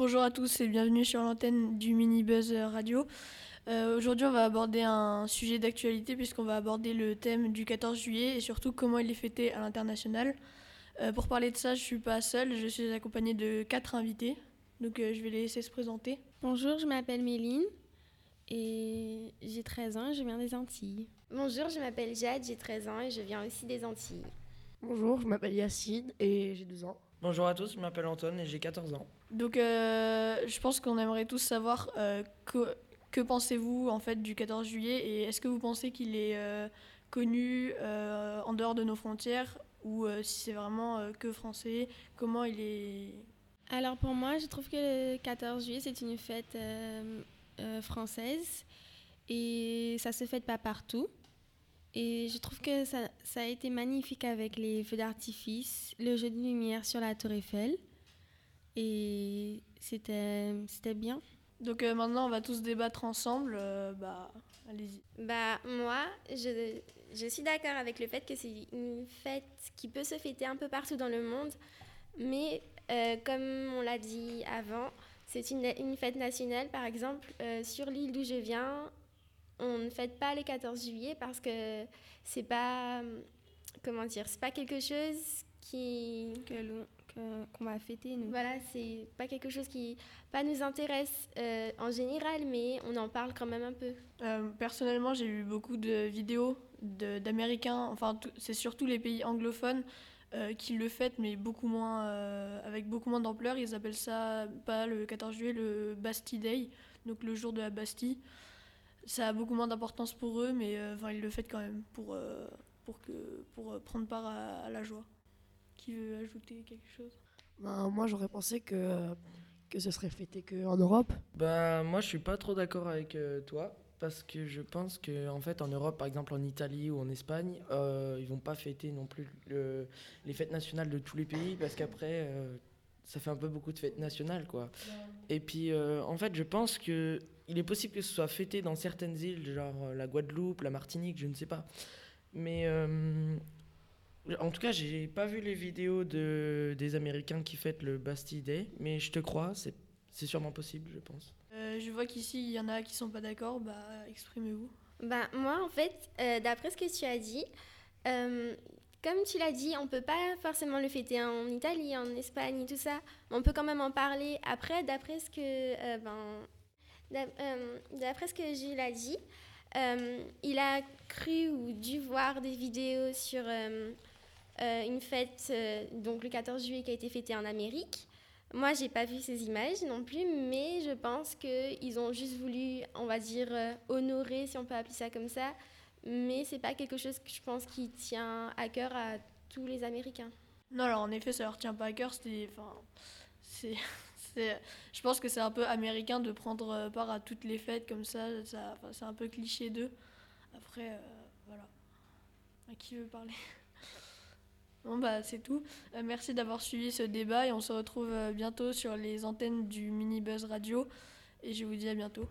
Bonjour à tous et bienvenue sur l'antenne du Mini Buzz Radio. Euh, Aujourd'hui, on va aborder un sujet d'actualité puisqu'on va aborder le thème du 14 juillet et surtout comment il est fêté à l'international. Euh, pour parler de ça, je suis pas seule, je suis accompagnée de quatre invités. Donc euh, je vais les laisser se présenter. Bonjour, je m'appelle Méline et j'ai 13 ans et je viens des Antilles. Bonjour, je m'appelle Jade, j'ai 13 ans et je viens aussi des Antilles. Bonjour, je m'appelle Yacine et j'ai 12 ans. Bonjour à tous, je m'appelle Antoine et j'ai 14 ans. Donc euh, je pense qu'on aimerait tous savoir euh, que, que pensez-vous en fait du 14 juillet et est-ce que vous pensez qu'il est euh, connu euh, en dehors de nos frontières ou euh, si c'est vraiment euh, que français Comment il est? Alors pour moi, je trouve que le 14 juillet, c'est une fête euh, euh, française et ça se fête pas partout. Et je trouve que ça, ça a été magnifique avec les feux d'artifice, le jeu de lumière sur la tour Eiffel. Et c'était c'était bien. Donc euh, maintenant on va tous débattre ensemble. euh, bah allez-y. Bah moi, je, je suis d'accord avec le fait que c'est une fête qui peut se fêter un peu partout dans le monde, mais euh, comme on l'a dit avant, c'est une, une fête nationale. Par exemple, euh, sur l'île d'où je viens, on ne fête pas le 14 juillet parce que c'est pas comment dire, c'est pas quelque chose qui Que qu'on va fêter nous. Voilà, c'est pas quelque chose qui pas nous intéresse euh, en général, mais on en parle quand même un peu. Euh, personnellement, j'ai vu beaucoup de vidéos de- d'Américains, enfin c'est surtout les pays anglophones euh, qui le fêtent, mais beaucoup moins, euh, avec beaucoup moins d'ampleur. Ils appellent ça pas le 14 juillet, le Bastille Day, donc le jour de la Bastille. Ça a beaucoup moins d'importance pour eux, mais euh, enfin, ils le fêtent quand même pour, euh, pour, que, pour euh, prendre part à, à la joie. Qui veut ajouter quelque chose? Ben, moi, j'aurais pensé que, que ce serait fêté qu'en Europe. Bah moi je suis pas trop d'accord avec toi parce que je pense que en fait en Europe par exemple en Italie ou en Espagne euh, ils vont pas fêter non plus le- les fêtes nationales de tous les pays parce qu'après euh, ça fait un peu beaucoup de fêtes nationales quoi. Et puis euh, en fait je pense que il est possible que ce soit fêté dans certaines îles genre euh, la Guadeloupe, la Martinique, je ne sais pas. Mais euh, en tout cas, j'ai pas vu les vidéos de, des Américains qui fêtent le Bastille Day, mais je te crois, c'est c'est sûrement possible, je pense. Euh, Je vois qu'ici, il y en a qui sont pas d'accord, bah exprimez-vous. Bah, moi, en fait, euh, d'après ce que tu as dit, euh, comme tu l'as dit, on peut pas forcément le fêter en Italie, en Espagne, tout ça, mais on peut quand même en parler. Après, d'après ce que, euh, ben, euh, d'après ce que Gilles a dit, euh, il a cru ou dû voir des vidéos sur euh, une fête, donc le 14 juillet, qui a été fêtée en Amérique. Moi, j'ai pas vu ces images non plus, mais je pense qu'ils ont juste voulu, on va dire, honorer, si on peut appeler ça comme ça. Mais c'est pas quelque chose que je pense qui tient à cœur à tous les Américains. Non, alors en effet, ça leur tient pas à cœur. C'était, enfin, c'est, c'est- je pense que c'est un peu américain de prendre euh, part à toutes les fêtes comme ça. ça c'est un peu cliché d'eux. Après, euh, voilà. À qui veut parler? Bon, bah, c'est tout. Euh, merci d'avoir suivi ce débat et on se retrouve bientôt sur les antennes du Mini Buzz Radio. Et je vous dis à bientôt.